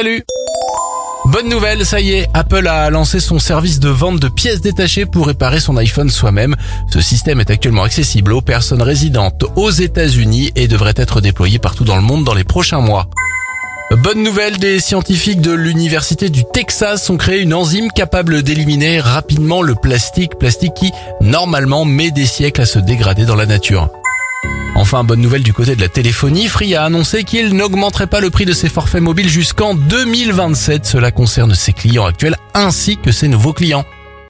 Salut Bonne nouvelle, ça y est, Apple a lancé son service de vente de pièces détachées pour réparer son iPhone soi-même. Ce système est actuellement accessible aux personnes résidentes aux États-Unis et devrait être déployé partout dans le monde dans les prochains mois. Bonne nouvelle, des scientifiques de l'université du Texas ont créé une enzyme capable d'éliminer rapidement le plastique, plastique qui normalement met des siècles à se dégrader dans la nature. Enfin, bonne nouvelle du côté de la téléphonie, Free a annoncé qu'il n'augmenterait pas le prix de ses forfaits mobiles jusqu'en 2027. Cela concerne ses clients actuels ainsi que ses nouveaux clients.